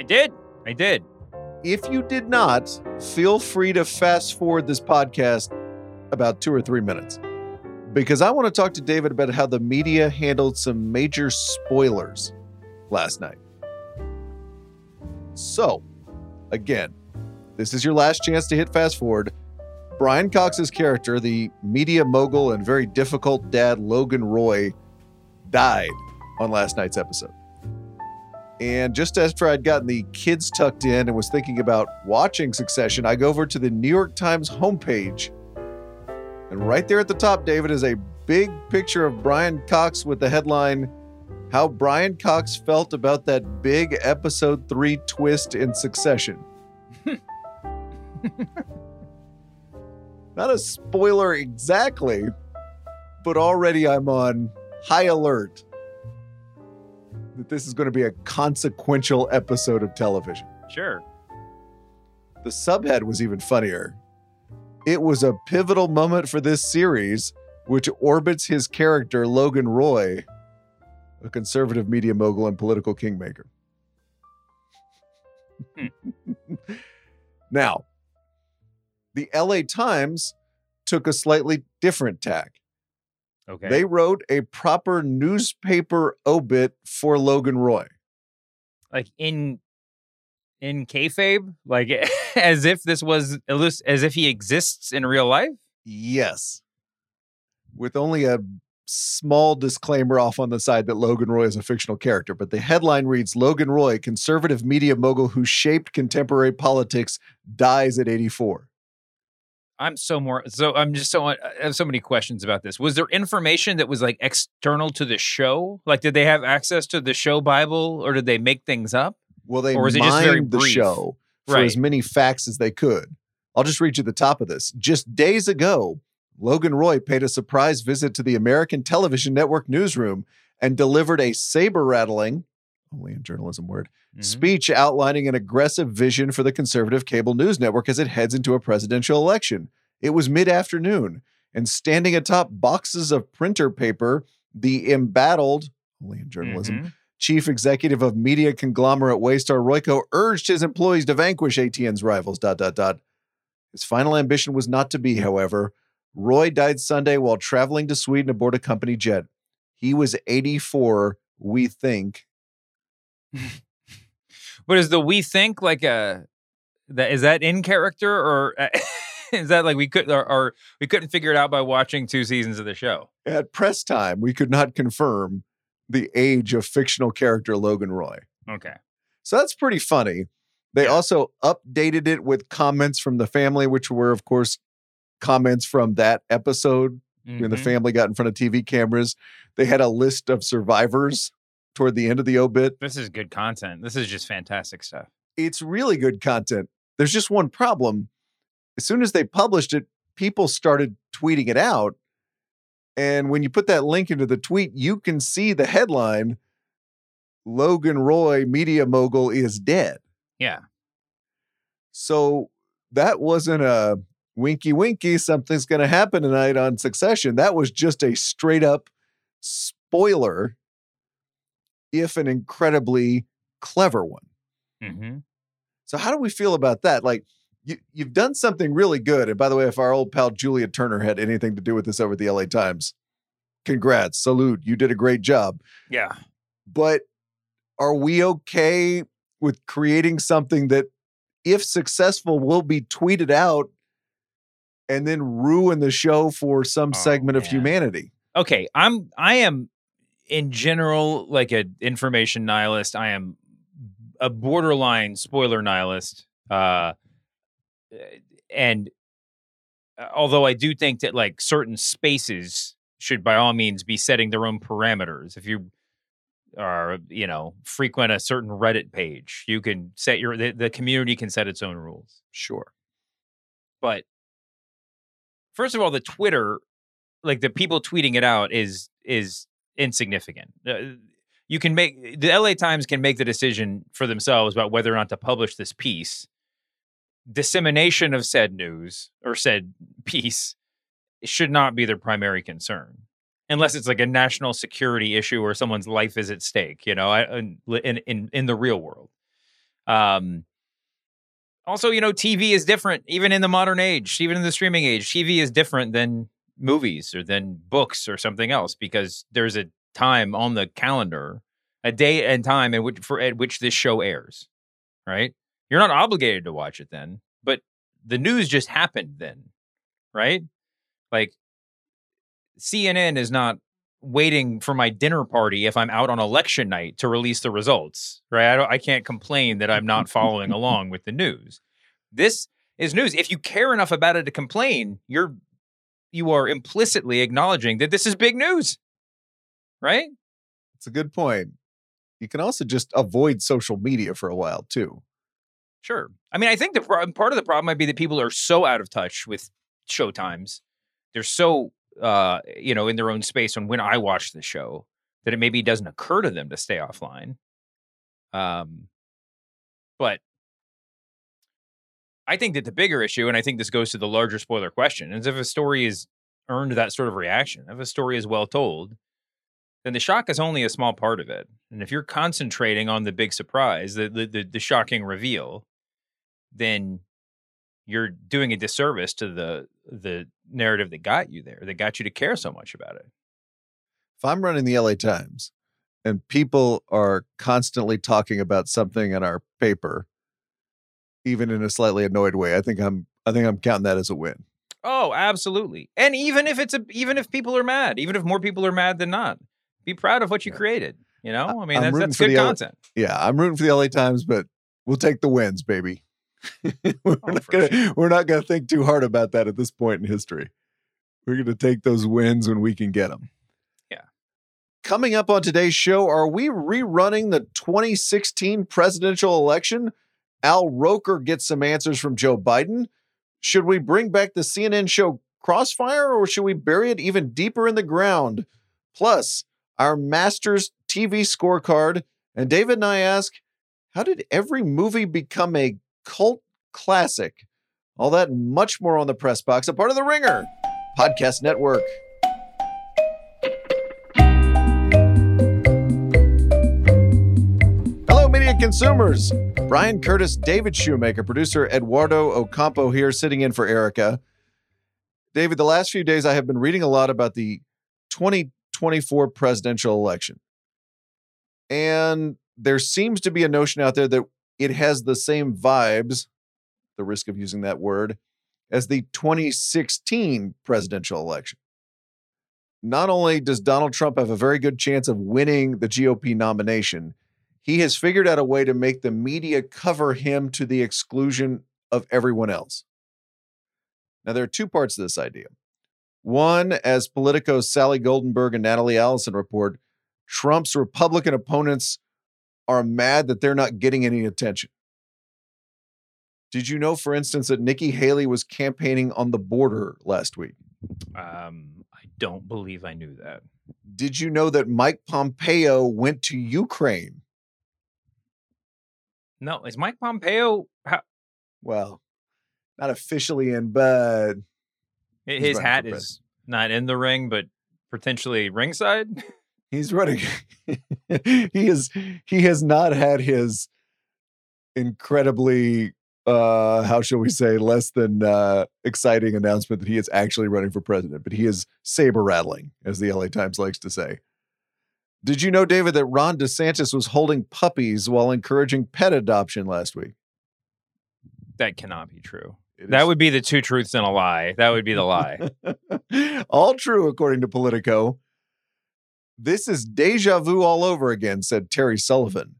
I did. I did. If you did not, feel free to fast forward this podcast about two or three minutes. Because I want to talk to David about how the media handled some major spoilers last night. So, again, this is your last chance to hit fast forward. Brian Cox's character, the media mogul and very difficult dad Logan Roy, died on last night's episode. And just after I'd gotten the kids tucked in and was thinking about watching Succession, I go over to the New York Times homepage. And right there at the top, David, is a big picture of Brian Cox with the headline How Brian Cox Felt About That Big Episode 3 Twist in Succession. Not a spoiler exactly, but already I'm on high alert that this is going to be a consequential episode of television. Sure. The subhead was even funnier. It was a pivotal moment for this series, which orbits his character, Logan Roy, a conservative media mogul and political kingmaker. now, the LA Times took a slightly different tack. Okay. They wrote a proper newspaper obit for Logan Roy. like in in kayfabe, like as if this was as if he exists in real life. Yes. With only a small disclaimer off on the side that Logan Roy is a fictional character, but the headline reads Logan Roy, conservative media mogul who shaped contemporary politics, dies at 84. I'm so more so. I'm just so I have so many questions about this. Was there information that was like external to the show? Like, did they have access to the show Bible, or did they make things up? Well, they Or is it just very the brief? show for Right. as many facts as they could. I'll just read you the top of this. Just days ago, Logan Roy paid a surprise visit to the American Television Network newsroom and delivered a saber rattling, only in journalism word, Mhm. speech outlining an aggressive vision for the conservative cable news network as it heads into a presidential election. It was mid afternoon, and standing atop boxes of printer paper, the embattled, only in journalism, Mhm. chief executive of media conglomerate Waystar Royco urged his employees to vanquish ATN's rivals. Dot dot dot. His final ambition was not to be, however. Roy died Sunday while traveling to Sweden aboard a company jet. He was 84, we think. But is the we think like a that is that in character or is that like we could or, or we couldn't figure it out by watching two seasons of the show? At press time, we could not confirm the age of fictional character Logan Roy. Okay. So that's pretty funny. They Yeah. also updated it with comments from the family, which were, of course, comments from that episode when the Mhm. family got in front of TV cameras. They had a list of survivors toward the end of the obit. This is good content. This is just fantastic stuff. It's really good content. There's just one problem. As soon as they published it, people started tweeting it out. And when you put that link into the tweet, you can see the headline Logan Roy, media mogul, is dead. Yeah. So that wasn't a winky winky, something's going to happen tonight on Succession. That was just a straight up spoiler, if an incredibly clever one. Mm-hmm. So how do we feel about that? Like you, you've done something really good. And by the way, if our old pal Julia Turner had anything to do with this over at the LA Times, congrats, salute. You did a great job. Yeah. But are we okay with creating something that, if successful, will be tweeted out and then ruin the show for some Oh, segment of humanity? okay i'm i am in general like an information nihilist i am a borderline spoiler nihilist uh and uh, although i do think that like certain spaces should by all means be setting their own parameters if you are you know frequent a certain reddit page you can set your the, the community can set its own rules Sure. but first of all the twitter like the people tweeting it out is is insignificant Uh, you can make the la times can make the decision for themselves about whether or not to publish this piece dissemination of said news or said piece should not be their primary concern unless it's like a national security issue or someone's life is at stake you know in in in, in the real world um also, you know, TV is different, even in the modern age, even in the streaming age. TV is different than movies or than books or something else because there's a time on the calendar, a day and time in which for at which this show airs. Right? You're not obligated to watch it then, but the news just happened then, right? Like CNN is not waiting for my dinner party if I'm out on election night to release the results, right? I, don't, I can't complain that I'm not following along with the news. This is news. If you care enough about it to complain, you're you are implicitly acknowledging that this is big news, right? It's a good point. You can also just avoid social media for a while too. Sure. I mean, I think the pro- part of the problem might be that people are so out of touch with show times. They're so uh, you know, in their own space on when I watch the show that it maybe doesn't occur to them to stay offline. Um, but I think that the bigger issue, and I think this goes to the larger spoiler question, is if a story is earned that sort of reaction, if a story is well told, then the shock is only a small part of it. And if you're concentrating on the big surprise, the the, the, the shocking reveal, then you're doing a disservice to the the narrative that got you there, that got you to care so much about it. If I'm running the LA Times and people are constantly talking about something in our paper, even in a slightly annoyed way, I think I'm I think I'm counting that as a win. Oh, absolutely. And even if it's a even if people are mad, even if more people are mad than not, be proud of what you Yeah. created. You know, I mean I'm that's that's good the L- content. Yeah, I'm rooting for the LA Times, but we'll take the wins, baby. we're, Oh, not gonna, we're not gonna think too hard about that at this point in history. We're gonna take those wins when we can get them. Yeah. Coming up on today's show, are we rerunning the 2016 presidential election? Al Roker gets some answers from Joe Biden. Should we bring back the CNN show Crossfire or should we bury it even deeper in the ground? Plus, our Masters TV scorecard. And David and I ask, how did every movie become a cult classic? All that and much more on the press box, a part of the Ringer Podcast Network. Consumers. Bryan Curtis, David Shoemaker, producer Eduardo Ocampo here, sitting in for Erica. David, the last few days I have been reading a lot about the 2024 presidential election. And there seems to be a notion out there that it has the same vibes, the risk of using that word, as the 2016 presidential election. Not only does Donald Trump have a very good chance of winning the GOP nomination, he has figured out a way to make the media cover him to the exclusion of everyone else. Now, there are two parts to this idea. One, as Politico's Sally Goldenberg and Natalie Allison report, Trump's Republican opponents are mad that they're not getting any attention. Did you know, for instance, that Nikki Haley was campaigning on the border last week? Um, I don't believe I knew that. Did you know that Mike Pompeo went to Ukraine? No, is Mike Pompeo? How, well, not officially in, but His hat is not in the ring, but potentially ringside. he's running. he is. He has not had his incredibly, uh, how shall we say, less than uh, exciting announcement that he is actually running for president. But he is saber rattling, as the LA Times likes to say. Did you know, David, that Ron DeSantis was holding puppies while encouraging pet adoption last week? that cannot be true. It That is- would be the two truths and a lie. That would be the lie. all true, according to Politico. This is deja vu all over again, said Terry Sullivan,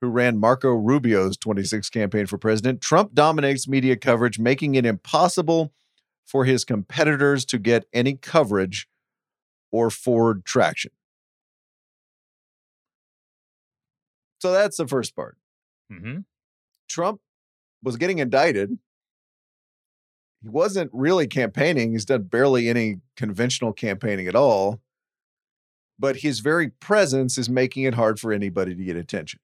who ran Marco Rubio's 26 campaign for president. Trump dominates media coverage, making it impossible for his competitors to get any coverage or forward traction. So that's the first part. hmm Trump was getting indicted. He wasn't really campaigning. He's done barely any conventional campaigning at all. But his very presence is making it hard for anybody to get attention.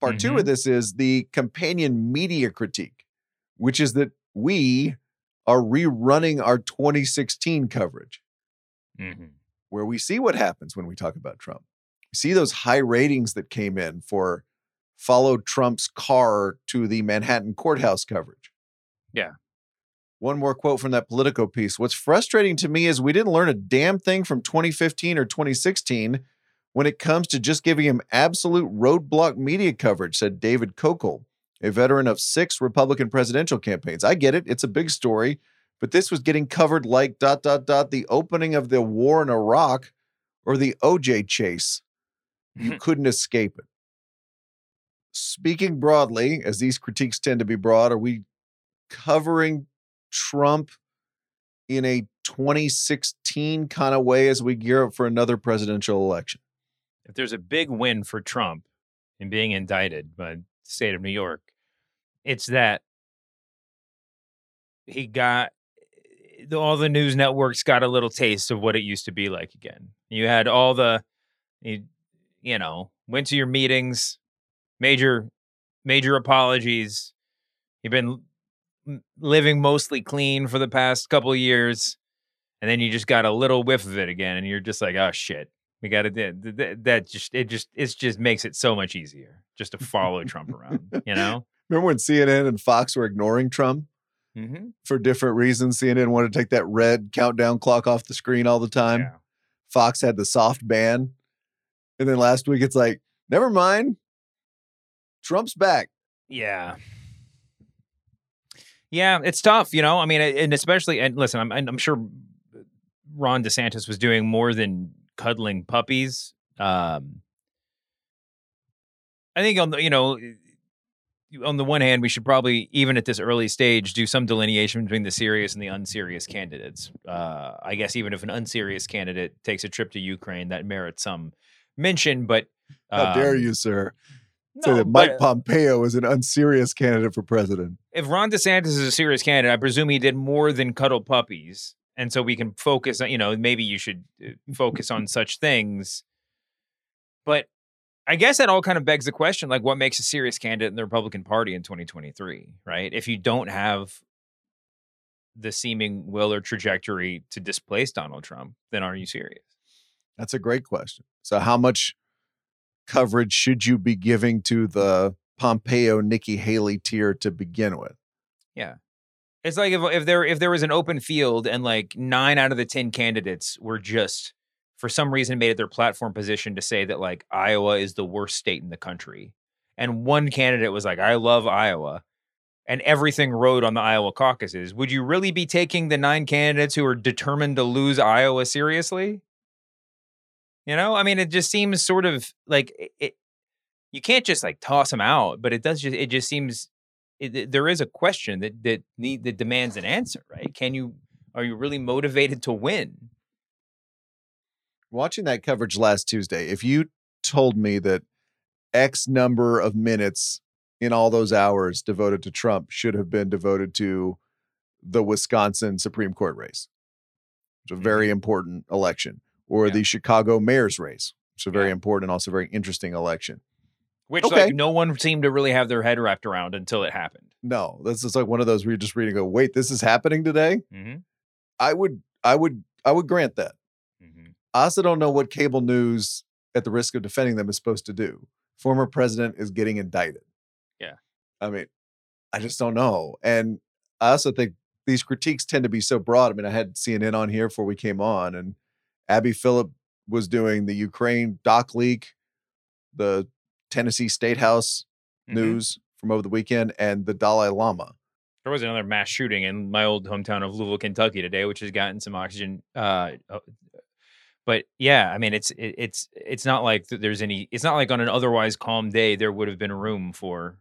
Part two Mhm. of this is the companion media critique, which is that we are rerunning our 2016 coverage hmm where we see what happens when we talk about Trump. See those high ratings that came in for followed Trump's car to the Manhattan courthouse coverage. Yeah. One more quote from that Politico piece. What's frustrating to me is we didn't learn a damn thing from 2015 or 2016 when it comes to just giving him absolute roadblock media coverage, said David Kochel, a veteran of six Republican presidential campaigns. I get it. It's a big story, but this was getting covered like dot, dot, dot, the opening of the war in Iraq or the OJ chase. You mm-hmm. couldn't escape it. Speaking broadly, as these critiques tend to be broad, are we covering Trump in a 2016 kind of way as we gear up for another presidential election? If there's a big win for Trump in being indicted by the state of New York, it's that he got eh, all the news networks got a little taste of what it used to be like again. You had all the, you, you know, went to your meetings, major, major apologies. You've been living mostly clean for the past couple of years, and then you just got a little whiff of it again, and you're just like, oh shit, we got to that, that just it just it just makes it so much easier just to follow Trump around, you know. Remember when CNN and Fox were ignoring Trump Mm-hmm. for different reasons? CNN wanted to take that red countdown clock off the screen all the time. Yeah. Fox had the soft ban. And then last week it's like, never mind. Trump's back. Yeah. Yeah, it's tough, you know. I mean, and especially, and listen, I'm, I'm sure Ron DeSantis was doing more than cuddling puppies. Um, I think on the, you know, on the one hand, we should probably, even at this early stage, do some delineation between the serious and the unserious candidates. Uh, I guess even if an unserious candidate takes a trip to Ukraine, that merits some mention. But How dare um, you, sir? Say that Mike but- Pompeo is an unserious candidate for president. if Ron DeSantis is a serious candidate, I presume he did more than cuddle puppies, and so we can focus on. You know, maybe you should uh, focus on such things. But I guess that all kind of begs the question: like, what makes a serious candidate in the Republican Party in 2023? Right? If you don't have the seeming will or trajectory to displace Donald Trump, then are you serious? That's a great question. So, how much coverage should you be giving to the Pompeo Nikki Haley tier to begin with? Yeah. It's like if if there if there was an open field and like nine out of the ten candidates were just for some reason made it their platform position to say that like Iowa is the worst state in the country, and one candidate was like, "I love Iowa," and everything rode on the Iowa caucuses. Would you really be taking the nine candidates who are determined to lose Iowa seriously? You know, I mean, it just seems sort of like it, it you can't just like toss them out, but it does just it just seems it, there is a question that that need that demands an answer, right? Can you are you really motivated to win? Watching that coverage last Tuesday, if you told me that X number of minutes in all those hours devoted to Trump should have been devoted to the Wisconsin Supreme Court race, It's a very mm-hmm. important election, or Yeah. the Chicago mayor's race, It's a very Yeah. important and also very interesting election. Which Okay. like no one seemed to really have their head wrapped around until it happened. No, this is like one of those where you're just reading. Go, wait, this is happening today. Mm-hmm. I would, I would, I would grant that. Mm-hmm. I also don't know what cable news, at the risk of defending them, is supposed to do. Former president is getting indicted. Yeah. I mean, I just don't know. And I also think these critiques tend to be so broad. I mean, I had CNN on here before we came on, and Abby Phillip was doing the Ukraine doc leak, the Tennessee State House Mhm. news from over the weekend, and the Dalai Lama. There was another mass shooting in my old hometown of Louisville, Kentucky today, which has gotten some oxygen. Uh, uh, but yeah, I mean, it's it, it's it's not like there's any. It's not like on an otherwise calm day there would have been room for,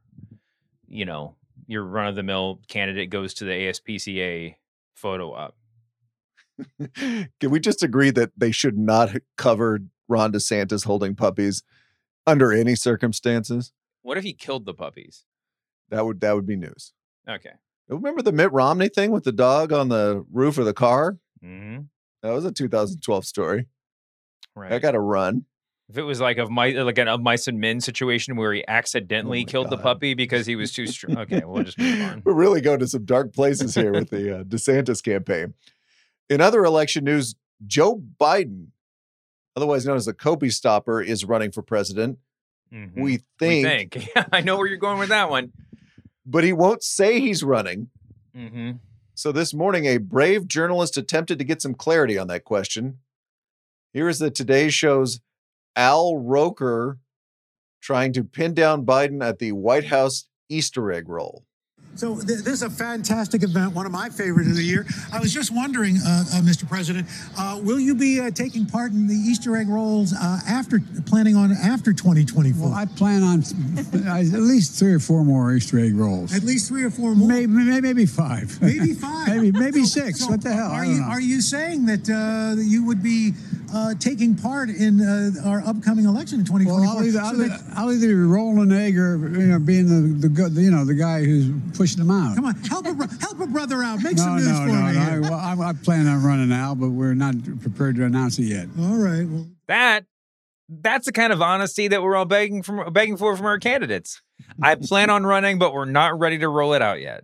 you know, your run of the mill candidate goes to the ASPCA photo op. Can we just agree that they should not cover Ron DeSantis holding puppies under any circumstances? What if he killed the puppies? That would that would be news. Okay. Remember the Mitt Romney thing with the dog on the roof of the car? Mm-hmm. That was a 2012 story. Right. I got to run. If it was like of my like an of mice and men situation where he accidentally my killed the puppy because he was too strong. Okay, we'll just move on. We're really going to some dark places here with the uh, DeSantis campaign. In other election news, Joe Biden, otherwise known as the Kobe stopper, is running for president. Mhm. We We think, think. I know where you're going with that one. but he won't say he's running. Mm-hmm. So this morning, a brave journalist attempted to get some clarity on that question. Here is the Today Show's Al Roker trying to pin down Biden at the White House Easter egg roll. So th- this is a fantastic event, one of my favorite of the year. I was just wondering, uh, uh, Mr. President, uh, will you be uh, taking part in the Easter egg rolls uh, after planning on after 2024? Well, I plan on at least three or four more Easter egg rolls. At least three or four more. Maybe, maybe, maybe five. Maybe five. maybe maybe So- six. so what the hell? Are you know. are you saying that uh, that you would be uh, taking part in uh, our upcoming election in 2024? well, I'll either, So I'll, that- I'll either be rolling an egg or you know being the, the you know the guy who's pushing them out. come on, help a help a brother out. Make no, some news no, for no, me. no. I, well, I, I plan on running out, but we're not prepared to announce it yet. All right. Well, That that's the kind of honesty that we're all begging from begging for from our candidates. I plan on running, but we're not ready to roll it out yet.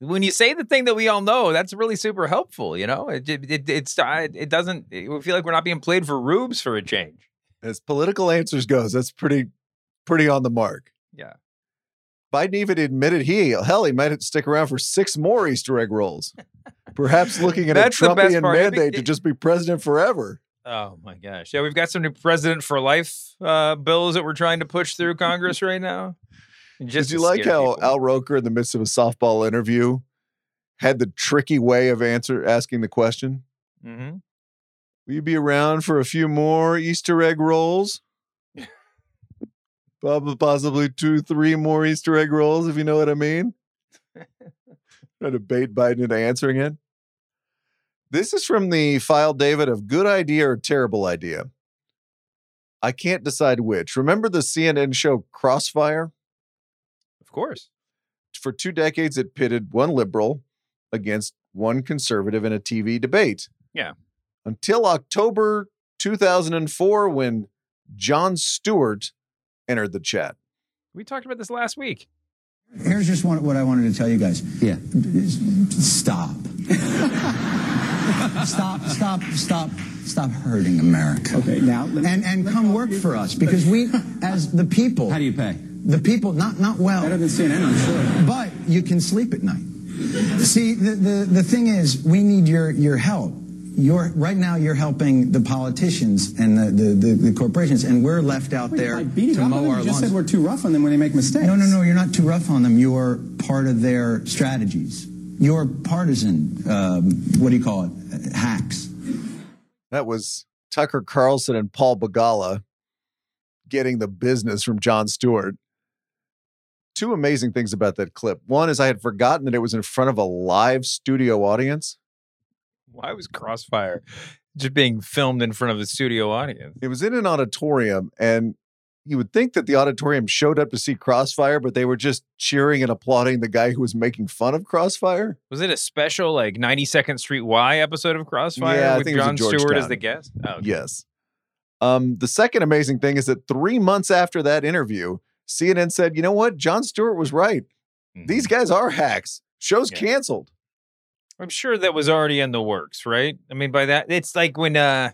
When you say the thing that we all know, that's really super helpful. You know, it it, it it's it doesn't. We feel like we're not being played for rubes for a change. As political answers goes, that's pretty pretty on the mark. Yeah. Biden even admitted he hell he might stick around for six more Easter egg rolls. Perhaps looking at a Trumpian. Be- mandate to just be president forever. Oh my gosh. Yeah, we've got some new president for life uh, bills that we're trying to push through Congress right now. Just Did you like how people. Al Roker, in the midst of a softball interview, had the tricky way of answer asking the question? Mhm. Will you be around for a few more Easter egg rolls? Probably, possibly two, three more Easter egg rolls, if you know what I mean. Trying to bait Biden into answering it. This is from the file, David, of good idea or terrible idea. I can't decide which. Remember the CNN show Crossfire? Of course. For two decades, it pitted one liberal against one conservative in a TV debate. Yeah. Until October 2004, when Jon Stewart entered the chat. We talked about this last week. Here's just one, what I wanted to tell you guys. Yeah. Stop. stop, stop, stop, stop hurting America. Okay, now let me- And and come work for us because we, as the people, How do you pay? the people, not not well, Better than CNN, I'm sure. but you can sleep at night. See, the, the, the thing is, we need your your help. You're right now. You're helping the politicians and the, the, the, the corporations, and we're left out there beating to up on mow them, our you just lawns. said we're too rough on them when they make mistakes. No, no, no. You're not too rough on them. You're part of their strategies. You're partisan. Um, what do you call it? Hacks. That was Tucker Carlson and Paul Begala getting the business from Jon Stewart. Two amazing things about that clip. One is I had forgotten that it was in front of a live studio audience. Why was Crossfire just being filmed in front of the studio audience? It was in an auditorium, and you would think that the auditorium showed up to see Crossfire, but they were just cheering and applauding the guy who was making fun of Crossfire. Was it a special like 92nd Street Y episode of Crossfire Yeah, I with think it was in Jon Stewart as the guest? Oh, okay. Yes. Um, the second amazing thing is that three months after that interview, CNN said, you know what? Jon Stewart was right. These guys are hacks. Show's Yeah. canceled. I'm sure that was already in the works, right? I mean, by that, it's like when uh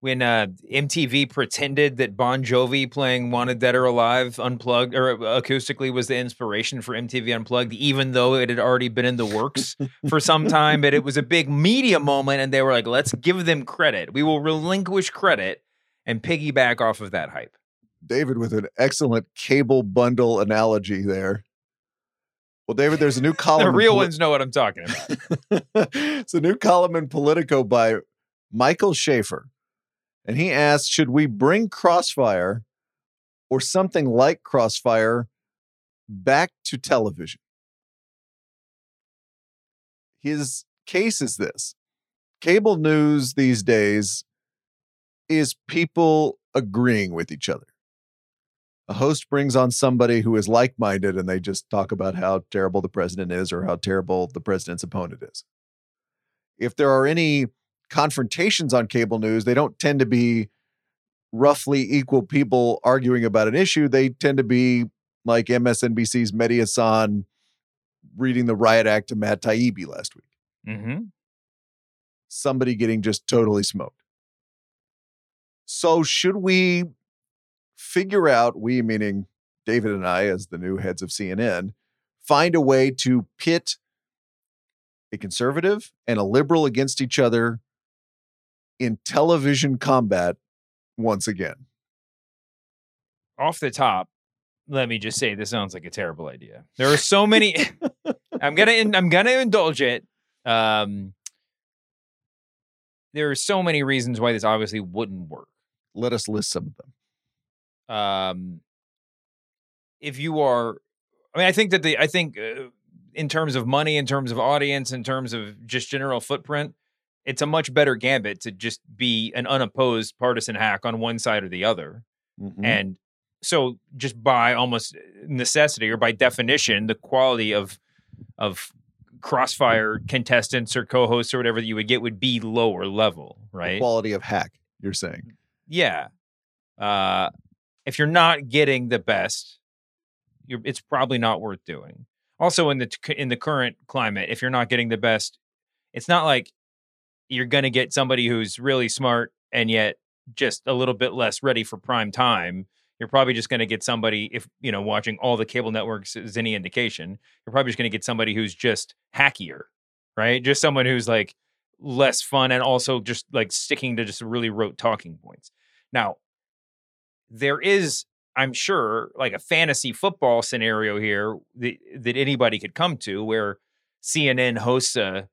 when uh MTV pretended that Bon Jovi playing "Wanted Dead or Alive" unplugged or acoustically was the inspiration for MTV Unplugged, even though it had already been in the works for some time. But it was a big media moment, and they were like, "Let's give them credit. We will relinquish credit and piggyback off of that hype." David with an excellent cable bundle analogy there. Well, David, there's a new column. The real Poli- ones know what I'm talking about. it's a new column in Politico by Michael Schaffer. And he asked Should we bring Crossfire or something like Crossfire back to television? His case is this cable news these days is people agreeing with each other. A host brings on somebody who is like minded and they just talk about how terrible the president is or how terrible the president's opponent is. If there are any confrontations on cable news, they don't tend to be roughly equal people arguing about an issue. They tend to be like MSNBC's Mehdi Hasan reading the riot act to Matt Taibbi last week. Mm-hmm. Somebody getting just totally smoked. So, should we figure out, we meaning David and I, as the new heads of CNN, find a way to pit a conservative and a liberal against each other in television combat once again? off the top, let me just say this sounds like a terrible idea. There are so many. I'm gonna in- I'm gonna indulge it. Um, there are so many reasons why this obviously wouldn't work. Let us list some of them. Um, if you are, I mean, I think that the I think uh, in terms of money, in terms of audience, in terms of just general footprint, it's a much better gambit to just be an unopposed partisan hack on one side or the other. Mhm. And so just by almost necessity or by definition, the quality of of crossfire contestants or co-hosts or whatever that you would get would be lower level, The right? quality of hack, you're saying. yeah. Uh if you're not getting the best, it's probably not worth doing. Also in the in the current climate, if you're not getting the best, it's not like you're going to get somebody who's really smart and yet just a little bit less ready for prime time. You're probably just going to get somebody if you know watching all the cable networks uh, is any indication. You're probably just going to get somebody who's just hackier, right? Just someone who's like less fun and also just like sticking to just really rote talking points. Now, there is, I'm sure, like a fantasy football scenario here that, that anybody could come to where CNN hosts a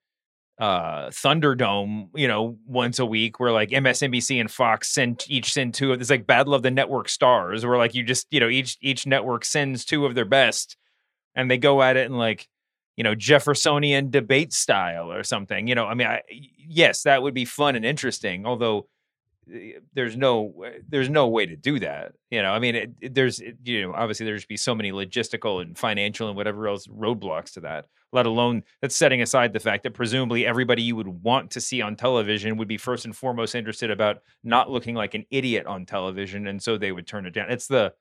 uh Thunderdome, you know, once a week where like MSNBC and Fox send each send two of this like Battle of the Network Stars, where like you just, you know, each each network sends two of their best and they go at it in like, you know, Jeffersonian debate style or something. You know, I mean, I, yes, that would be fun and interesting, although Eh, there's no there's no way to do that you know? I mean it, it- there's it- you know obviously there's be so many logistical and financial and whatever else roadblocks to that let alone that's setting aside the fact that presumably everybody you would want to see on television would be first and foremost interested about not looking like an idiot on television and so they would turn it down. It's the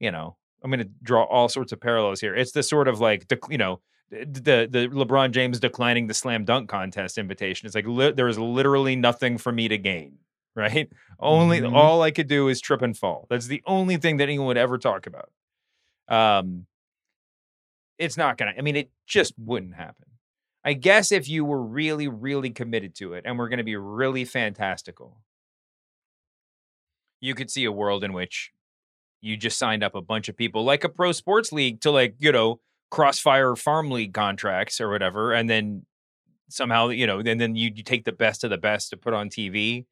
you know i'm going to draw all sorts of parallels here. It's the sort of like dec- you know eh, the the LeBron James declining the slam dunk contest invitation. It's like li- there is literally nothing for me to gain right? Only Mhm. all I could do is trip and fall. That's the only thing that anyone would ever talk about. Um, it's not gonna. I mean, it just wouldn't happen. I guess if you were really, really committed to it and we're going to be really fantastical, you could see a world in which you just signed up a bunch of people, like a pro sports league, to like you know crossfire farm league contracts or whatever, and then somehow you know, and then you, you take the best of the best to put on TV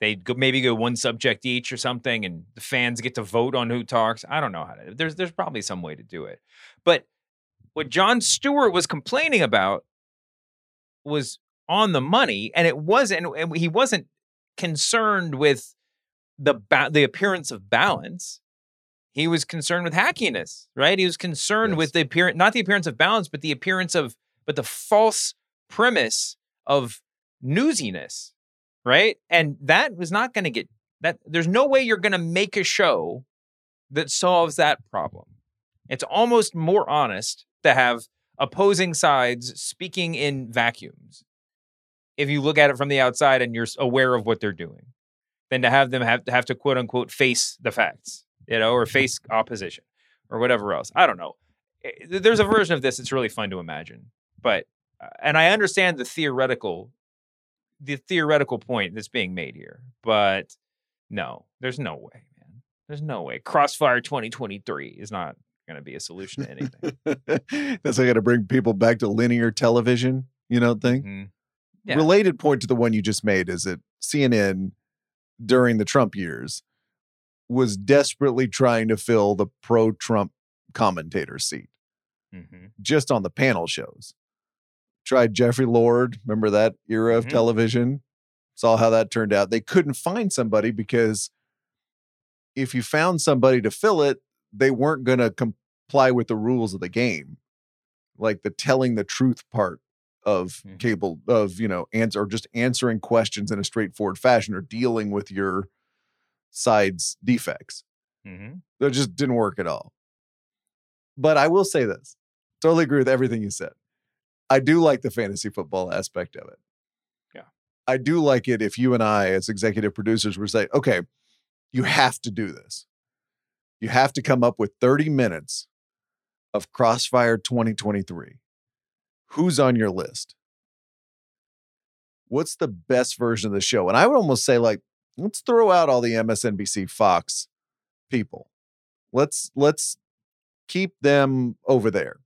they go maybe go one subject each or something and the fans get to vote on who talks. I don't know how to there's there's probably some way to do it. But what jon stewart was complaining about was on the money and it wasn't and he wasn't concerned with the ba- the appearance of balance. He was concerned with hackiness right? He was concerned Yes. with the appearance not the appearance of balance but the appearance of but the false premise of newsiness right? And that was not going to get that. There's no way you're going to make a show that solves that problem. It's almost more honest to have opposing sides speaking in vacuums. If you look at it from the outside and you're aware of what they're doing, than to have them have to have to quote unquote face the facts, you know, or face opposition or whatever else. I don't know. Eh, There's a version of this that's really fun to imagine, but uh, and I understand the theoretical, the theoretical point that's being made here, but no, there's no way, man. There's no way. Crossfire 2023 is not going to be a solution to anything. That's I got to bring people back to linear television, you know, thing. Mhm. Yeah. Related point to the one you just made is that CNN during the Trump years was desperately trying to fill the pro Trump commentator seat Mhm. just on the panel shows. Tried Jeffrey Lord, remember that era of Mhm. television? Saw how that turned out. They couldn't find somebody because if you found somebody to fill it, they weren't going to comply with the rules of the game, like the telling the truth part of Mhm. cable of you know answer or just answering questions in a straightforward fashion or dealing with your side's defects. Mhm. That just didn't work at all. But I will say this totally agree with everything you said. I do like the fantasy football aspect of it. Yeah. I do like it if you and I, as executive producers, were say, okay, you have to do this. You have to come up with 30 minutes of Crossfire 2023. Who's on your list? What's the best version of the show? And I would almost say, like, let's throw out all the MSNBC Fox people. Let's let's keep them over there.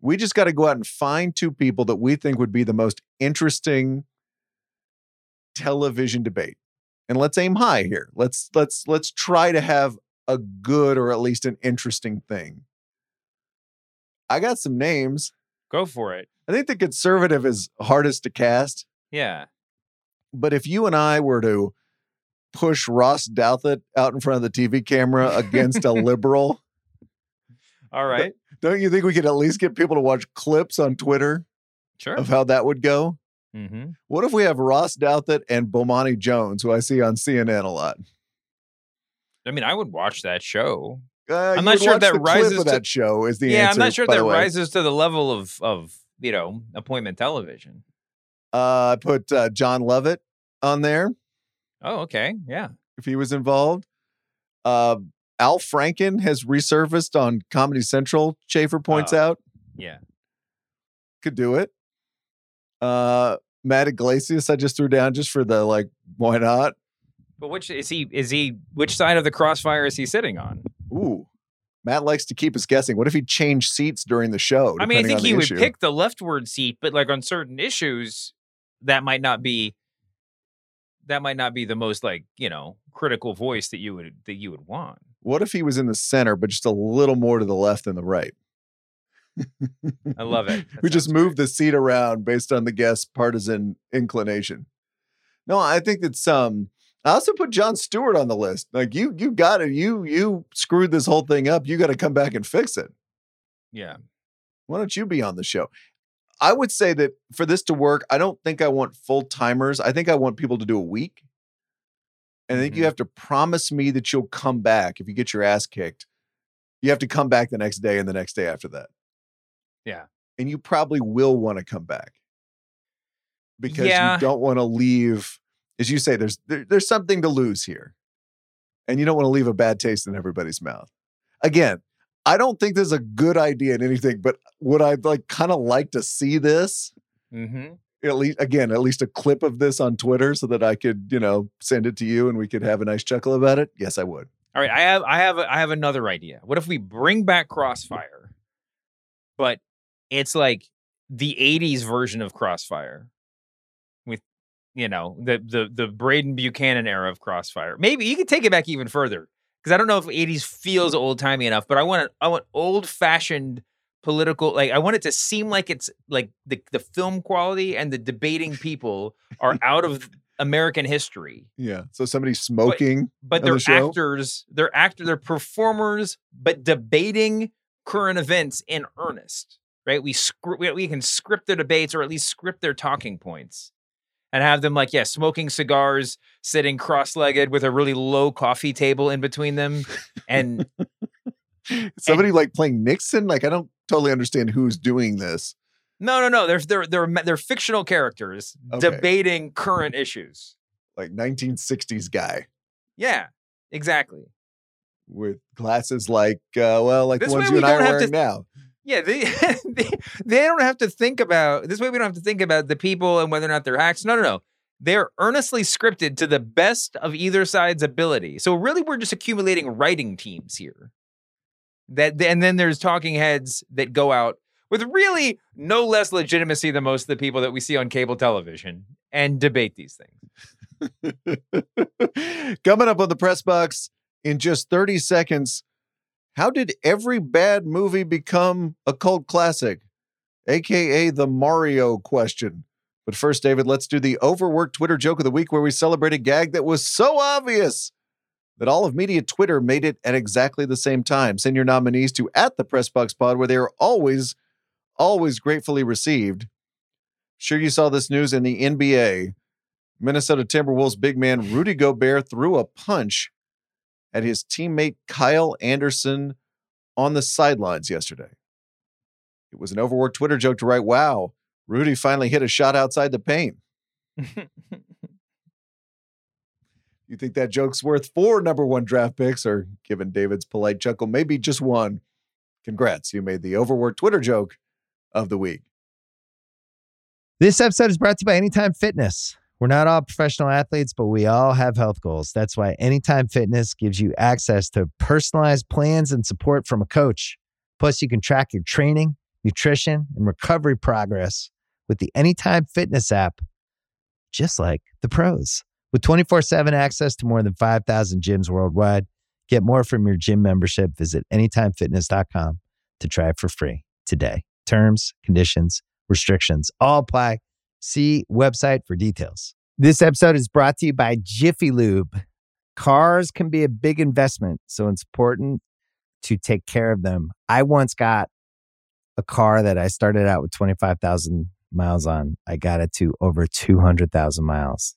We just got to go out and find two people that we think would be the most interesting television debate. And let's aim high here. Let's let's let's try to have a good or at least an interesting thing. I got some names. Go for it. I think the conservative is hardest to cast, Yeah. but if you and I were to push Ross Douthat out in front of the TV camera against a liberal, All right. Don't you think we could at least get people to watch clips on Twitter Sure. of how that would go? Mm-hmm. What if we have Ross Douthat and Bomani Jones, who I see on CNN a lot? I mean, I would watch that show. Uh, I'm not sure watch that rises to- that show. Is the yeah, answer? I'm not sure that rises to the level of of you know appointment television. Uh, I put uh, Jon Lovett on there Oh, okay. Yeah. if he was involved. Al Franken has resurfaced on Comedy Central. Schaffer points Uh, out Yeah. could do it. Uh, Matt Yglesias, I just threw down just for the like, why not? But which is he? Is he? Which side of the crossfire is he sitting on? Ooh, Matt likes to keep us guessing. What if he changed seats during the show? I mean, I think he would issue? pick the leftward seat, but like on certain issues, that might not be. That might not be the most like you know critical voice that you would that you would want. What if he was in the center, but just a little more to the left than the right? I love it. That we just moved the seat around based on the guest's partisan inclination. No, I think it's um. I also put Jon Stewart on the list. Like you, you got it. You you screwed this whole thing up. You got to come back and fix it. Yeah. Why don't you be on the show? I would say that for this to work, I don't think I want full timers. I think I want people to do a week. And I think you Mhm. have to promise me that you'll come back if you get your ass kicked. You have to come back the next day and the next day after that. Yeah. And you probably will want to come back because Yeah. you don't want to leave. As you say, there's there, there's something to lose here, and you don't want to leave a bad taste in everybody's mouth. Again, I don't think this is a good idea in anything, but would I like kind of like to see this? Mm-hmm. At least again, at least a clip of this on Twitter so that I could, you know, send it to you and we could have a nice chuckle about it. Yes, I would. All right, I have I have I have another idea. What if we bring back Crossfire, but it's like the '80s version of Crossfire, with you know the the the Braden Buchanan era of Crossfire. Maybe you could take it back even further because I don't know if '80s feels old timey enough, but I want I want old fashioned political like I want it to seem like it's like the the film quality and the debating people are out of American history Yeah. So somebody smoking. but on they're the actors, they're actor, they're performers, but debating current events in earnest, right? We script, we, we can script their debates or at least script their talking points, and have them like, yeah, smoking cigars, sitting cross-legged with a really low coffee table in between them, and Somebody like playing Nixon? Like, I don't totally understand who's doing this. No, no, no. They're they're they're they're fictional characters Okay. debating current issues. Like 1960s guy Yeah, exactly. with glasses like, uh, well, like This the ones we you and I don't are have wearing to- now. Yeah, they, they they don't have to think about this way. We don't have to think about the people and whether or not they're hacks. No, no, no. They're earnestly scripted to the best of either side's ability. So really, we're just accumulating writing teams here. That and then there's talking heads that go out with really no less legitimacy than most of the people that we see on cable television and debate these things. Coming up on the press box in just 30 seconds, how did every bad movie become a cult classic? AKA the Mario question. But first, David, let's do the overworked Twitter joke of the week where we celebrate a gag that was so obvious that all of media Twitter made it at exactly the same time. Send your nominees to at the press box pod where they are always, always gratefully received. Sure, you saw this news in the NBA. Minnesota Timberwolves big man Rudy Gobert threw a punch at his teammate Kyle Anderson on the sidelines yesterday. It was an overworked Twitter joke to write, wow, Rudy finally hit a shot outside the paint. You think that joke's worth four number one draft picks, or given David's polite chuckle, maybe just one? Congrats, you made the overworked Twitter joke of the week. This episode is brought to you by Anytime Fitness. We're not all professional athletes, but we all have health goals. That's why Anytime Fitness gives you access to personalized plans and support from a coach. Plus, you can track your training, nutrition, and recovery progress with the Anytime Fitness app, just like the pros. With 24 7 access to more than 5,000 gyms worldwide, get more from your gym membership. Visit anytimefitness.com to try it for free today. Terms, conditions, restrictions all apply. See website for details. This episode is brought to you by Jiffy Lube. Cars can be a big investment, so it's important to take care of them. I once got a car that I started out with 25,000 miles on. I got it to over 200,000 miles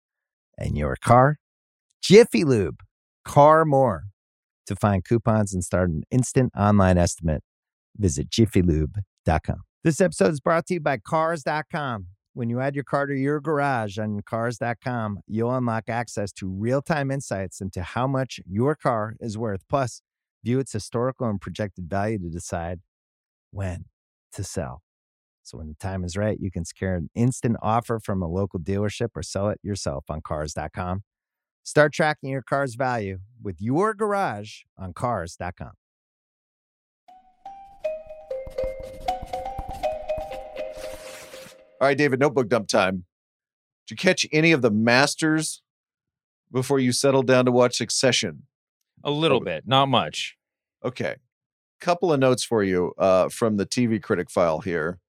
and your car. Jiffy Lube, car more. To find coupons and start an instant online estimate, visit jiffylube.com. This episode is brought to you by Cars.com. When you add your car to your garage on Cars.com, you'll unlock access to real time insights into how much your car is worth. Plus, view its historical and projected value to decide when to sell. So, when the time is right, you can secure an instant offer from a local dealership or sell it yourself on Cars.com. Start tracking your car's value with your garage on Cars.com. All right, David, notebook dump time. Did you catch any of the Masters before you settled down to watch Succession? A little bit, not much. Okay. Couple of notes for you uh, from the TV critic file here.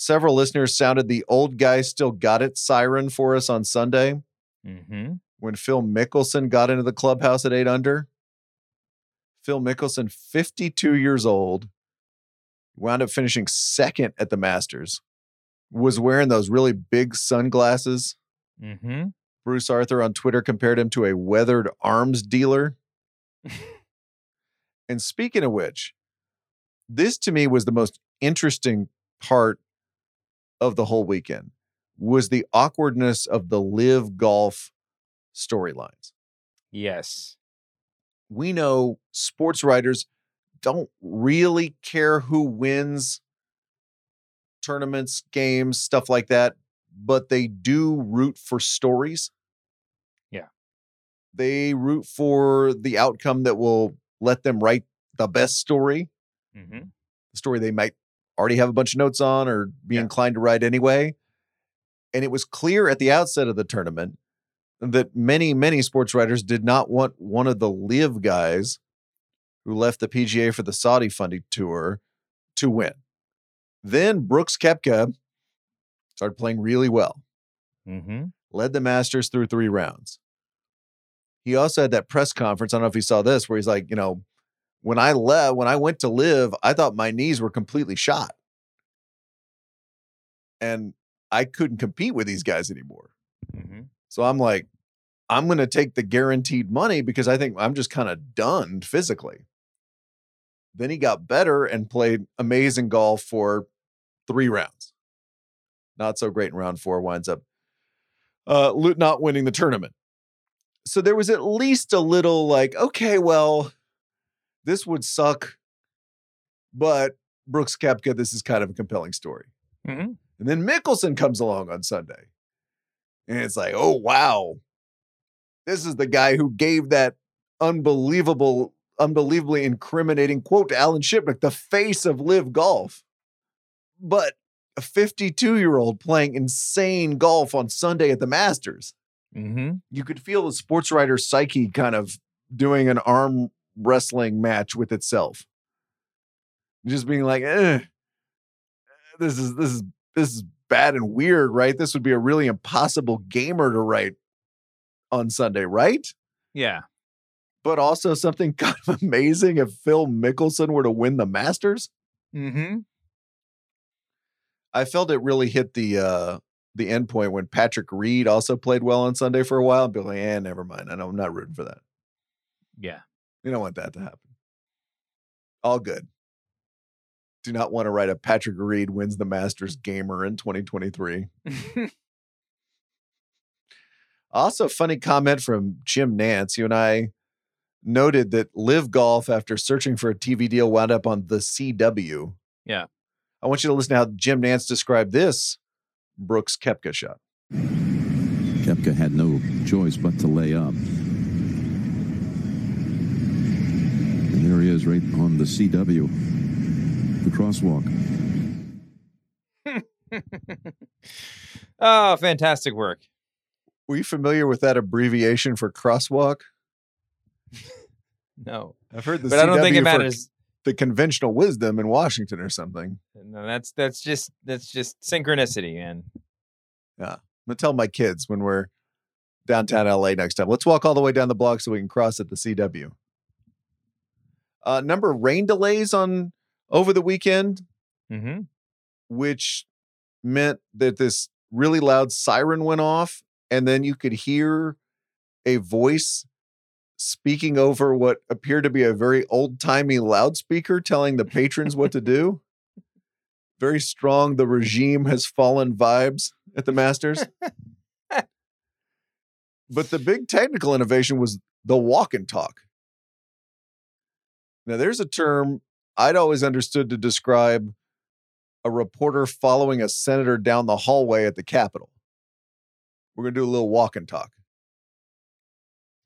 Several listeners sounded the old guy still got it siren for us on Sunday Mm-hmm. when Phil Mickelson got into the clubhouse at eight under. Phil Mickelson, 52 years old, wound up finishing second at the Masters, was wearing those really big sunglasses. Mm-hmm. Bruce Arthur on Twitter compared him to a weathered arms dealer. and speaking of which, this to me was the most interesting part of the whole weekend was the awkwardness of the LIV golf storylines. Yes. We know sports writers don't really care who wins tournaments, games, stuff like that, but they do root for stories. Yeah. They root for the outcome that will let them write the best story, Mm-hmm. the story they might already have a bunch of notes on or be Yeah. inclined to write anyway. And it was clear at the outset of the tournament that many, many sports writers did not want one of the LIV guys who left the PGA for the Saudi funding tour to win. Then Brooks Koepka started playing really well, Mm-hmm. led the Masters through three rounds. He also had that press conference. I don't know if you saw this, where he's like, you know, when I left, when I went to LIV, I thought my knees were completely shot. And I couldn't compete with these guys anymore. Mm-hmm. So I'm like, I'm going to take the guaranteed money because I think I'm just kind of done physically. Then he got better and played amazing golf for three rounds. Not so great in round four, winds up uh, not winning the tournament. So there was at least a little like, okay, well, this would suck, but Brooks Koepka, this is kind of a compelling story. Mhm. And then Mickelson comes along on Sunday. And it's like, oh, wow. This is the guy who gave that unbelievable, unbelievably incriminating quote to Alan Shipnuck, the face of LIV golf. But a 52 year old playing insane golf on Sunday at the Masters. Mm-hmm. You could feel the sports writer psyche kind of doing an arm wrestling match with itself. Just being like, eh, this is this is this is bad and weird, right? This would be a really impossible gamer to write on Sunday, right? Yeah. But also something kind of amazing if Phil Mickelson were to win the Masters. Mm-hmm. I felt it really hit the uh the end point when Patrick Reed also played well on Sunday for a while. And be like, eh, never mind. I know I'm not rooting for that. Yeah. You don't want that to happen. All good. Do not want to write a Patrick Reed wins the Masters gamer in 2023. Also, funny comment from Jim Nantz. You and I noted that LIV Golf, after searching for a TV deal, wound up on the CW. Yeah. I want you to listen to how Jim Nantz described this Brooks Koepka shot. Koepka had no choice but to lay up. And there he is right on the CW, the crosswalk. oh, fantastic work. Were you familiar with that abbreviation for crosswalk? No. I've heard the But I don't think CW it for matters. The conventional wisdom in Washington or something. No, that's that's just that's just synchronicity, man. Yeah. I'm gonna tell my kids when we're downtown LA next time. Let's walk all the way down the block so we can cross at the CW. Uh, number of rain delays on over the weekend, Mm-hmm. which meant that this really loud siren went off, and then you could hear a voice speaking over what appeared to be a very old timey loudspeaker telling the patrons what to do. Very strong, the regime has fallen vibes at the Masters. but the big technical innovation was the walk and talk. Now, there's a term I'd always understood to describe a reporter following a senator down the hallway at the Capitol. We're going to do a little walk and talk.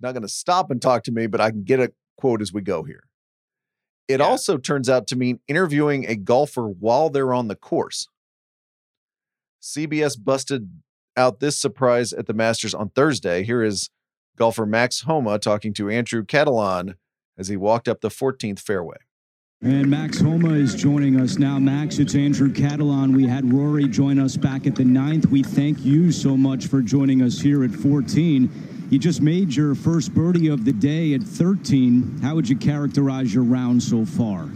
Not going to stop and talk to me, but I can get a quote as we go here. It Yeah. also turns out to mean interviewing a golfer while they're on the course. CBS busted out this surprise at the Masters on Thursday. Here is golfer Max Homa talking to Andrew Catalon as he walked up the 14th fairway. And Max Homa is joining us now. Max, it's Andrew Catalon. We had Rory join us back at the ninth. We thank you so much for joining us here at 14. You just made your first birdie of the day at 13. How would you characterize your round so far?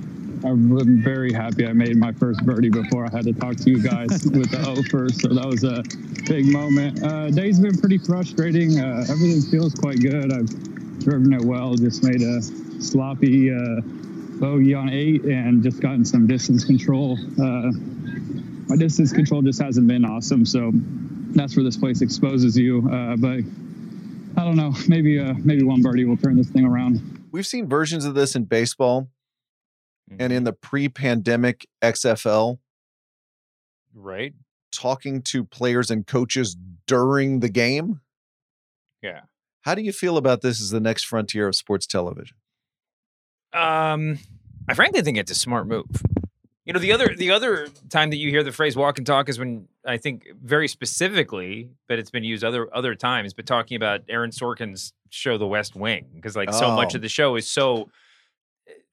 I'm very happy I made my first birdie before I had to talk to you guys with the O first. So that was a big moment. Uh, day's been pretty frustrating. Uh, everything feels quite good. I've driven it well. Just made a sloppy uh, bogey on eight and just gotten some distance control. Uh, my distance control just hasn't been awesome. So that's where this place exposes you. Uh, but I don't know. Maybe uh, maybe one birdie will turn this thing around. We've seen versions of this in baseball and in the pre pandemic XFL, Right. talking to players and coaches during the game. Yeah. How do you feel about this as the next frontier of sports television? Um, I frankly think it's a smart move. You know, the other the other time that you hear the phrase "walk and talk" is when I think very specifically, but it's been used other other times. But talking about Aaron Sorkin's show, The West Wing, because like so much Oh. of the show is so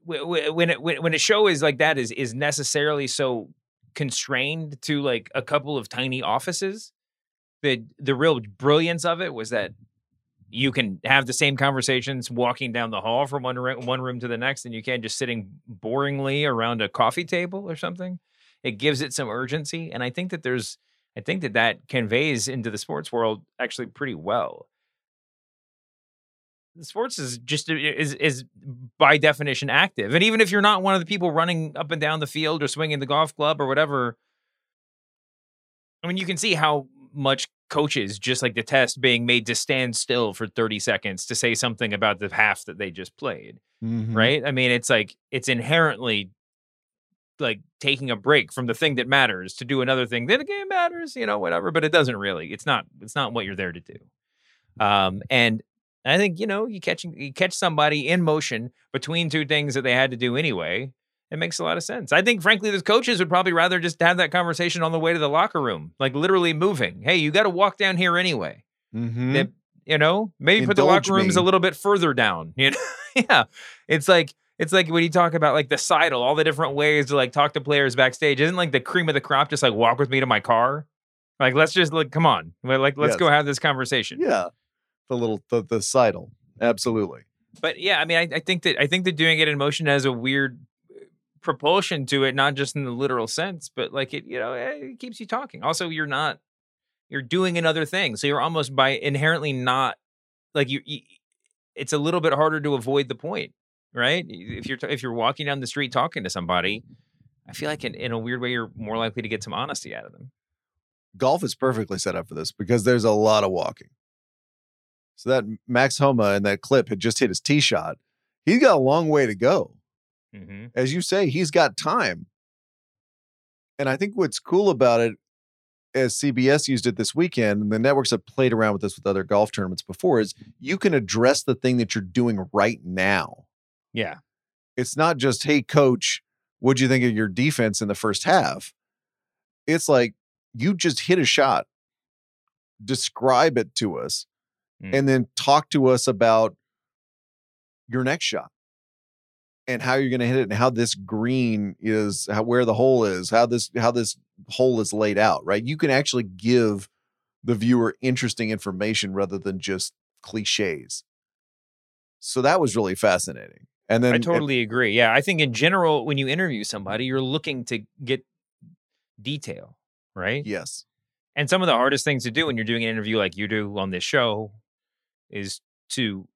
wh- when it, when when a show is like that is is necessarily so constrained to like a couple of tiny offices the the real brilliance of it was that you can have the same conversations walking down the hall from one room, one room to the next and you can't just sitting boringly around a coffee table or something. It gives it some urgency and i think that there's i think that that conveys into the sports world actually pretty well. Sports is just is is by definition active and even if you're not one of the people running up and down the field or swinging the golf club or whatever i mean you can see how much coaches just like the test being made to stand still for 30 seconds to say something about the half that they just played Mhm. right i mean it's like it's inherently like taking a break from the thing that matters to do another thing then again matters you know whatever but it doesn't really it's not it's not what you're there to do um and i think you know you catch you catch somebody in motion between two things that they had to do anyway it makes a lot of sense i think frankly the coaches would probably rather just have that conversation on the way to the locker room like literally moving hey you got to walk down here anyway Mhm. that you know maybe put the Indulge locker rooms a little bit further down you know yeah it's like it's like when you talk about like the sidle all the different ways to like talk to players backstage isn't like the cream of the crop just like walk with me to my car like let's just like come on like let's Yes. go have this conversation Yeah. The little the the sidle. Absolutely. but yeah i mean I, I think that i think that doing it in motion has a weird propulsion to it not just in the literal sense but like it you know eh, it keeps you talking also you're not you're doing another thing so you're almost by inherently not like you, you it's a little bit harder to avoid the point right if you're if you're walking down the street talking to somebody i feel like in, in a weird way you're more likely to get some honesty out of them golf is perfectly set up for this because there's a lot of walking. So that Max Homa in that clip had just hit his tee shot. He's got a long way to go. Mm-hmm. As you say, he's got time. And I think what's cool about it, as CBS used it this weekend, and the networks have played around with this with other golf tournaments before, is you can address the thing that you're doing right now. yeah It's not just, hey, coach, what'd you think of your defense in the first half? It's like you just hit a shot, describe it to us, Mm. and then talk to us about your next shot and how you're going to hit it and how this green is how where the hole is how this how this hole is laid out right you can actually give the viewer interesting information rather than just cliches so that was really fascinating and then I totally agree. Yeah, I think in general, when you interview somebody, you're looking to get detail, right? yes And some of the hardest things to do when you're doing an interview like you do on this show is to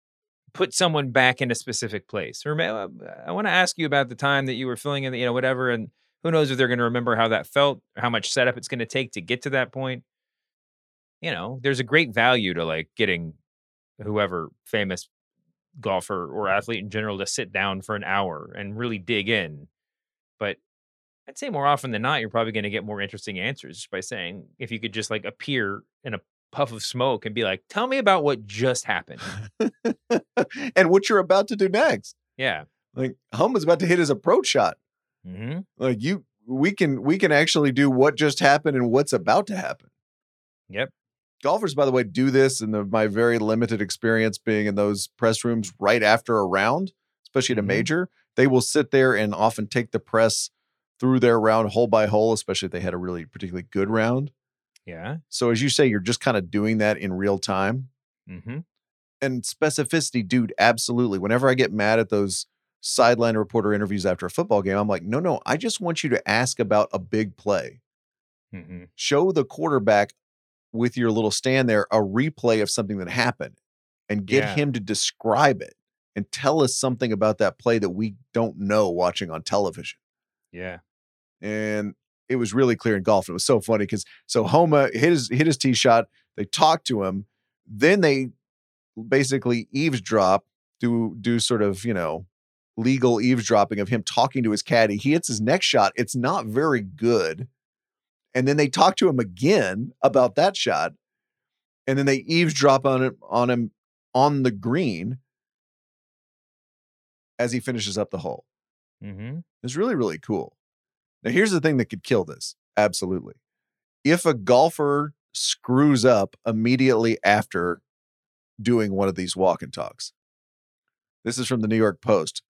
put someone back in a specific place. Ma- um, I want to ask you about the time that you were filling in, the, you know, whatever, and who knows if they're going to remember how that felt, how much setup it's going to take to get to that point. You know, there's a great value to like getting whoever famous golfer or athlete in general to sit down for an hour and really dig in. But I'd say more often than not, you're probably going to get more interesting answers by saying if you could just like appear in a puff of smoke and be like, "Tell me about what just happened." and what you're about to do next Yeah. like Homa's about to hit his approach shot Mm-hmm. like you we can we can actually do what just happened and what's about to happen Yep. golfers by the way do this in the, my very limited experience being in those press rooms right after a round especially at a Mhm. major they will sit there and often take the press through their round hole by hole especially if they had a really particularly good round Yeah. so as you say you're just kind of doing that in real time Mm-hmm. and specificity, dude, absolutely. Whenever I get mad at those sideline reporter interviews after a football game, I'm like, no, no, I just want you to ask about a big play. Mm-hmm. Show the quarterback with your little stand there a replay of something that happened and get Yeah. him to describe it and tell us something about that play that we don't know watching on television. Yeah. And it was really clear in golf. It was so funny because so Homa hit his hit his tee shot. They talked to him, then they basically eavesdrop, do do sort of you know legal eavesdropping of him talking to his caddy. He hits his next shot. It's not very good, and then they talk to him again about that shot, and then they eavesdrop on it on him on the green as he finishes up the hole. Mm-hmm. It's really, really cool. Now, here's the thing that could kill this. Absolutely. If a golfer screws up immediately after doing one of these walk and talks, this is from the New York Post.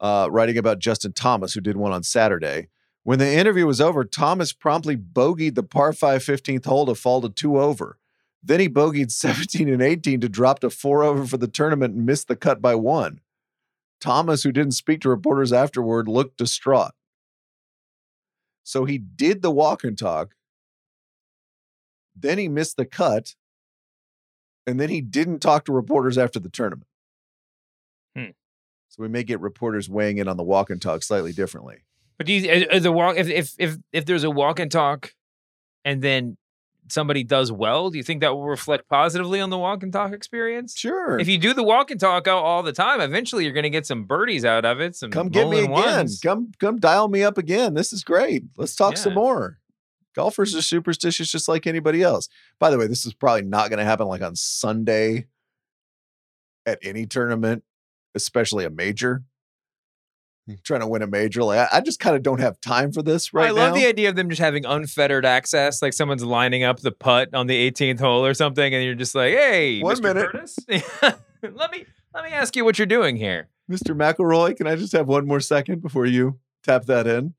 uh, writing about Justin Thomas, who did one on Saturday. When the interview was over, Thomas promptly bogeyed the par 5 15th hole to fall to two over. Then he bogeyed 17 and 18 to drop to four over for the tournament and missed the cut by one. Thomas, who didn't speak to reporters afterward, looked distraught. So he did the walk and talk. Then he missed the cut. And then he didn't talk to reporters after the tournament. Hmm. So we may get reporters weighing in on the walk and talk slightly differently. But do you is a walk if if if if there's a walk and talk, and then somebody does well, do you think that will reflect positively on the walk and talk experience? Sure. If you do the walk and talk out all the time, eventually you're going to get some birdies out of it. Some come get me again. Ones. Come come dial me up again. This is great. Let's talk Yeah. some more. Golfers are superstitious just like anybody else. By the way, this is probably not going to happen like on Sunday at any tournament, especially a major. Hmm. Trying to win a major, like I, I just kind of don't have time for this right I love now. the idea of them just having unfettered access, like someone's lining up the putt on the 18th hole or something, and you're just like, "Hey, One Mr. minute. Curtis, let me let me ask you what you're doing here." Mr. McIlroy, can I just have one more second before you tap that in?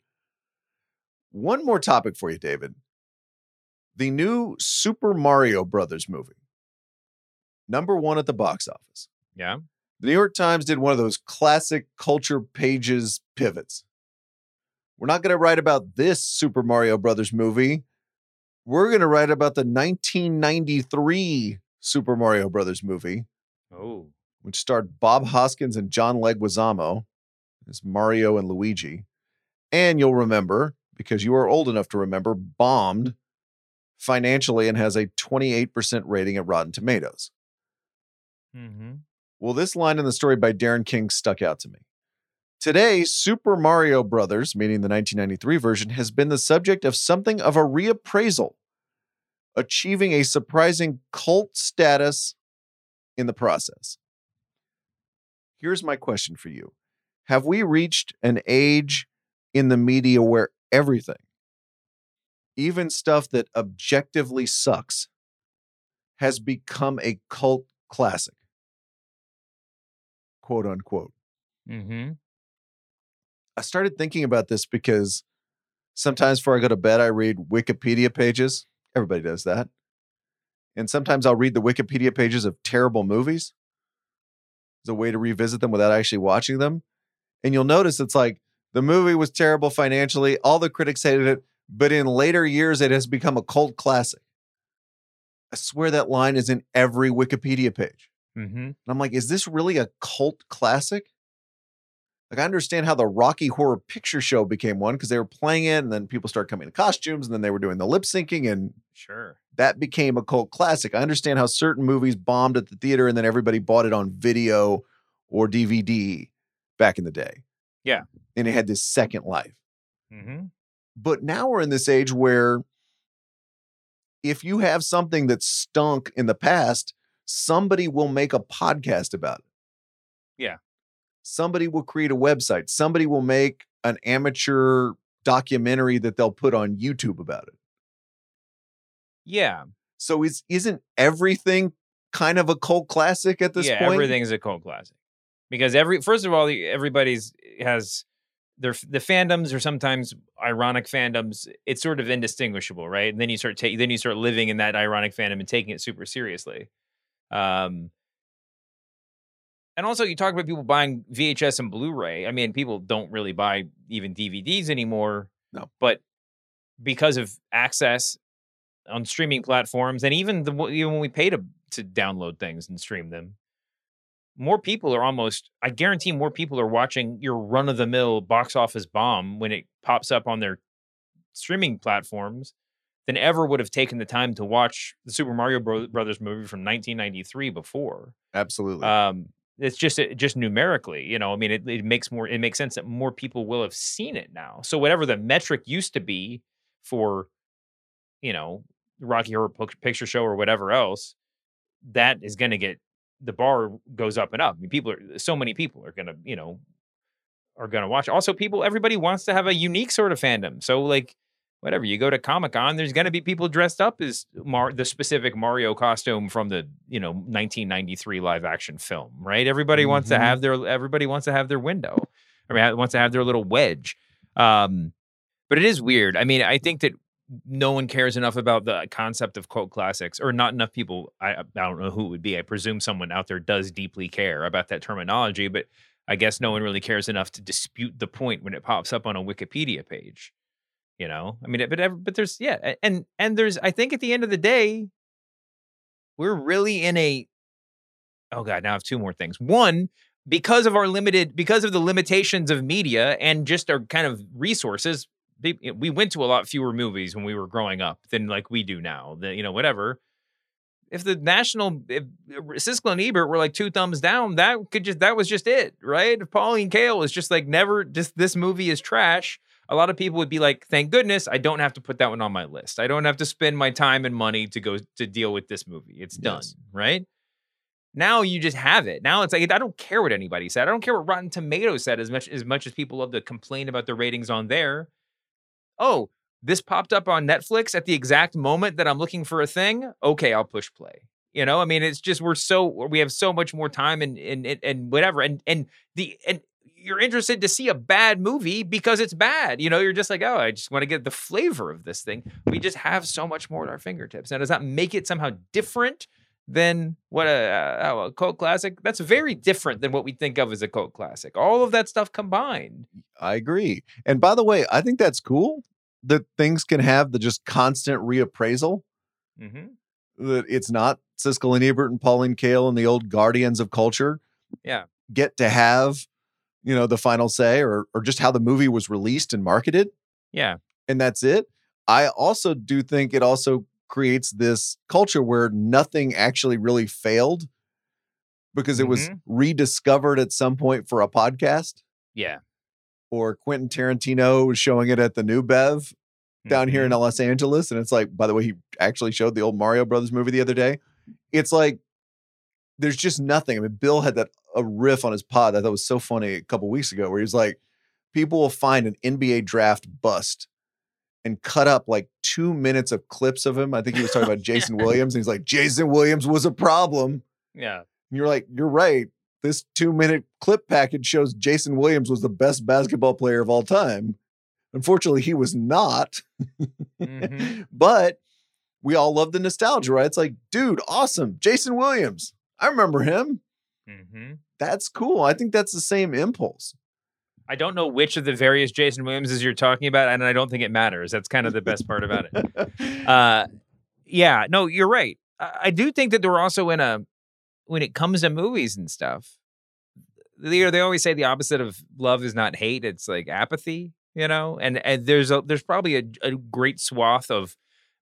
One more topic for you, David. The new Super Mario Brothers movie. Number one at the box office. Yeah. The New York Times did one of those classic culture pages pivots. We're not going to write about this Super Mario Brothers movie. We're going to write about the 1993 Super Mario Brothers movie Oh, which starred Bob Hoskins and John Leguizamo as Mario and Luigi. And you'll remember, because you are old enough to remember, bombed financially and has a 28% rating at Rotten Tomatoes. mm-hmm. Well, this line in the story by Darren King stuck out to me. Today, Super Mario Brothers, meaning the 1993 version, has been the subject of something of a reappraisal, achieving a surprising cult status in the process. Here's my question for you Have we reached an age in the media where everything, even stuff that objectively sucks, has become a cult classic? Quote unquote. Mm-hmm. I started thinking about this because sometimes before I go to bed, I read Wikipedia pages. Everybody does that. And sometimes I'll read the Wikipedia pages of terrible movies as a way to revisit them without actually watching them. And you'll notice it's like the movie was terrible financially, all the critics hated it, but in later years, it has become a cult classic. I swear that line is in every Wikipedia page. Mm-hmm. And I'm like, is this really a cult classic? Like, I understand how the Rocky Horror Picture Show became one because they were playing it, and then people started coming in costumes, and then they were doing the lip syncing, and Sure. that became a cult classic. I understand how certain movies bombed at the theater, and then everybody bought it on video or DVD back in the day. Yeah. And it had this second life. Mm-hmm. But now we're in this age where if you have something that stunk in the past, somebody will make a podcast about it. Yeah. Somebody will create a website. Somebody will make an amateur documentary that they'll put on YouTube about it. Yeah. So is isn't everything kind of a cult classic at this point? yeah, point? everything's a cult classic because every first of all, everybody's eh, has their the fandoms are sometimes ironic fandoms. It's sort of indistinguishable, right? And then you start taking then you start living in that ironic fandom and taking it super seriously. Um, and also, you talk about people buying VHS and Blu-ray. I mean, people don't really buy even DVDs anymore. No. but because of access on streaming platforms, and even the even when we pay to to download things and stream them, more people are almost. I guarantee more people are watching your run of the mill box office bomb when it pops up on their streaming platforms than ever would have taken the time to watch the Super Mario Bro- Brothers movie from 1993 before. Absolutely. Um, it's just it- just numerically, you know. I mean, it, it makes more it makes sense that more people will have seen it now. So whatever the metric used to be for, you know, Rocky Horror Picture Show or whatever else, that is going to get the bar goes up and up. I mean, people are so many people are going to you know are going to watch. Also, people everybody wants to have a unique sort of fandom. So like whatever you go to Comic Con, there's going to be people dressed up as Mar- the specific Mario costume from the you know 1993 live action film, right? Everybody wants to Mhm. have their everybody wants to have their window. or ha- wants to have their little wedge. Um, but it is weird. I mean, I think that no one cares enough about the concept of quote classics, or not enough people. I, I don't know who it would be. I presume someone out there does deeply care about that terminology, but I guess no one really cares enough to dispute the point when it pops up on a Wikipedia page. You know, I mean, but but there's yeah, and and there's I think at the end of the day, we're really in a oh god, now I have two more things. One, because of our limited because of the limitations of media and just our kind of resources, we we went to a lot fewer movies when we were growing up than like we do now. The, you know, whatever. If the national if uh, Siskel and Ebert were like two thumbs down, that could just that was just it, right? If Pauline Kael was just like never just this movie is trash. A lot of people would be like, "Thank goodness I don't have to put that one on my list. I don't have to spend my time and money to go to deal with this movie. It's done, Yes. right?" Now you just have it. Now it's like I don't care what anybody said. I don't care what Rotten Tomatoes said as much as much as people love to complain about the ratings on there. Oh, this popped up on Netflix at the exact moment that I'm looking for a thing. Okay, I'll push play. You know, I mean, it's just we're so we have so much more time and and and, and whatever. And and the and you're interested to see a bad movie because it's bad. You know, you're just like, oh, I just want to get the flavor of this thing. We just have so much more at our fingertips. Now, does that make it somehow different than what a, uh, oh, a cult classic? That's very different than what we think of as a cult classic. All of that stuff combined. I agree. And by the way, I think that's cool that things can have the just constant reappraisal. Mm-hmm. That it's not Siskel and Ebert and Pauline Kael and the old guardians of culture Yeah. get to have, you know, the final say or or just how the movie was released and marketed. Yeah. and that's it. I also do think it also creates this culture where nothing actually really failed because it was Mhm. rediscovered at some point for a podcast Yeah. or Quentin Tarantino was showing it at the New Bev down here in Mhm. Los Angeles. And it's like, by the way, he actually showed the old Mario Brothers movie the other day. It's like there's just nothing. I mean, Bill had that a riff on his pod that I thought was so funny a couple weeks ago, where he's like, people will find an NBA draft bust and cut up like two minutes of clips of him. I think he was talking about Jason Williams, and he's like, Jason Williams was a problem. Yeah. And you're like, you're right. This two minute clip package shows Jason Williams was the best basketball player of all time. Unfortunately, he was not. Mhm. but we all love the nostalgia, right? It's like, dude, awesome. Jason Williams. I remember him. Mm-hmm. That's cool. I think that's the same impulse. I don't know which of the various Jason Williamses you're talking about, and I don't think it matters. That's kind of the best part about it. Uh, yeah, no, you're right. I, I do think that they're also in a when it comes to movies and stuff. They they always say the opposite of love is not hate; it's like apathy. You know, and and there's a there's probably a, a great swath of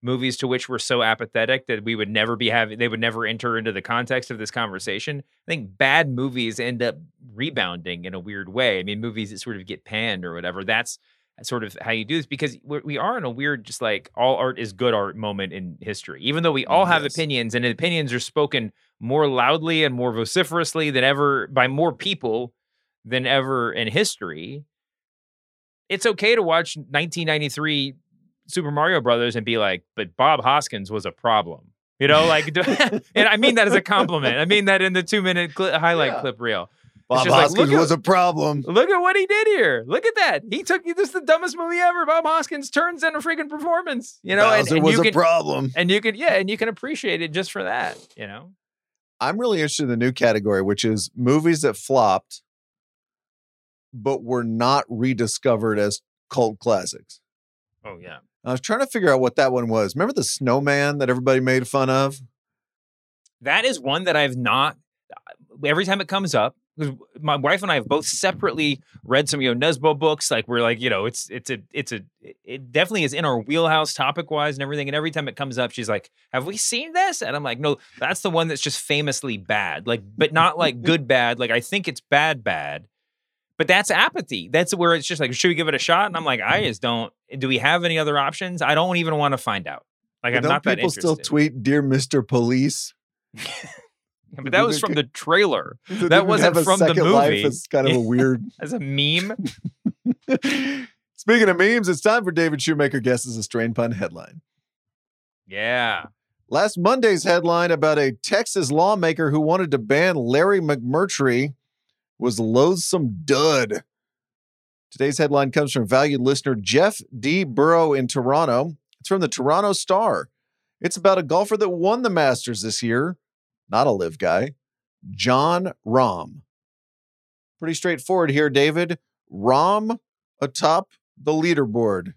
movies to which we're so apathetic that we would never be having they would never enter into the context of this conversation. I think bad movies end up rebounding in a weird way. I mean, movies that sort of get panned or whatever. That's sort of how you do this because we are in a weird, just like all art is good art moment in history. Even though we all have Yes. opinions and opinions are spoken more loudly and more vociferously than ever by more people than ever in history. It's okay to watch 1993 Super Mario Brothers and be like, but Bob Hoskins was a problem. You know, like, and I mean that as a compliment. I mean that in the two minute cli highlight Yeah. clip reel. Bob like, Hoskins look at- was a problem. Look at what he did here. Look at that. He took you. This is the dumbest movie ever. Bob Hoskins turns in a freaking performance. You know, and, and was you a can, problem. and you can, yeah, and you can appreciate it just for that. You know, I'm really interested in the new category, which is movies that flopped, but were not rediscovered as cult classics. oh yeah, I was trying to figure out what that one was. Remember the snowman that everybody made fun of? that is one that I've not. Uh, every time it comes up, because my wife and I have both separately read some you know Nesbo books. Like we're like you know it's it's a it's a it definitely is in our wheelhouse topic wise and everything. And every time it comes up, she's like, "Have we seen this?" And I'm like, "No, that's the one that's just famously bad. Like, but not like good bad. Like I think it's bad bad." But that's apathy. That's where it's just like, should we give it a shot? And I'm like, I mm-hmm. just don't. Do we have any other options? I don't even want to find out. Like But I'm don't not that people still tweet "Dear Mr. Police"? But that was from the trailer. That wasn't have a from the second life? movie. It's kind of a weird. As a meme. Speaking of memes, it's time for David Shoemaker guesses a strain pun headline. Yeah. Last Monday's headline about a Texas lawmaker who wanted to ban Larry McMurtry was loathsome dud. Today's headline comes from valued listener Jeff D. Burrow in Toronto. It's from the Toronto Star. It's about a golfer that won the Masters this year, not a LIV guy, Jon Rahm. Pretty straightforward here, David. Rahm atop the leaderboard.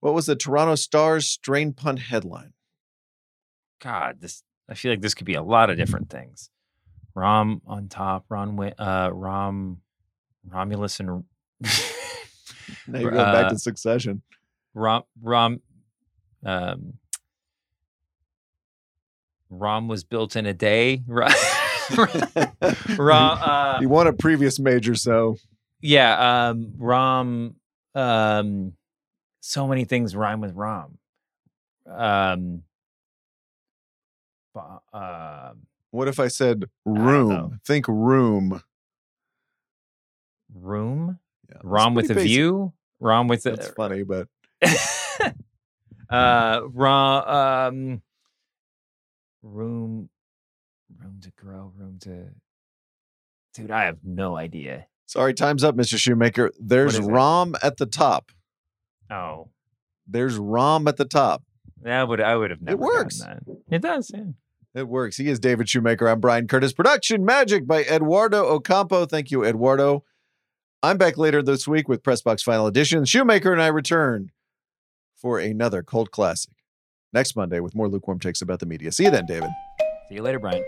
What was the Toronto Star's strain punt headline? God, this I feel like this could be a lot of different things. Rom on top, Ron, uh, Rom, Romulus and Now you're going back Uh, to succession. Rom, Rom, um, Rom was built in a day. Rom, Rom uh, he won a previous major, so yeah, um, Rom, um, so many things rhyme with Rom. Um, um, what if I said room? Think room. room, Yeah, Rom with a basic. view, Rom with a That's funny, but uh rom um room room to grow room to dude i have no idea sorry, time's up, Mr. Shoemaker. There's is it? Rom at the top. oh There's Rom at the top. that would i would have never gotten works. that. it does yeah. It works. He is David Shoemaker. I'm Bryan Curtis. Production magic by Eduardo Ocampo. Thank you, Eduardo. I'm back later this week with Pressbox Final Edition. Shoemaker and I return for another cult classic next Monday with more lukewarm takes about the media. See you then, David. see you later bryan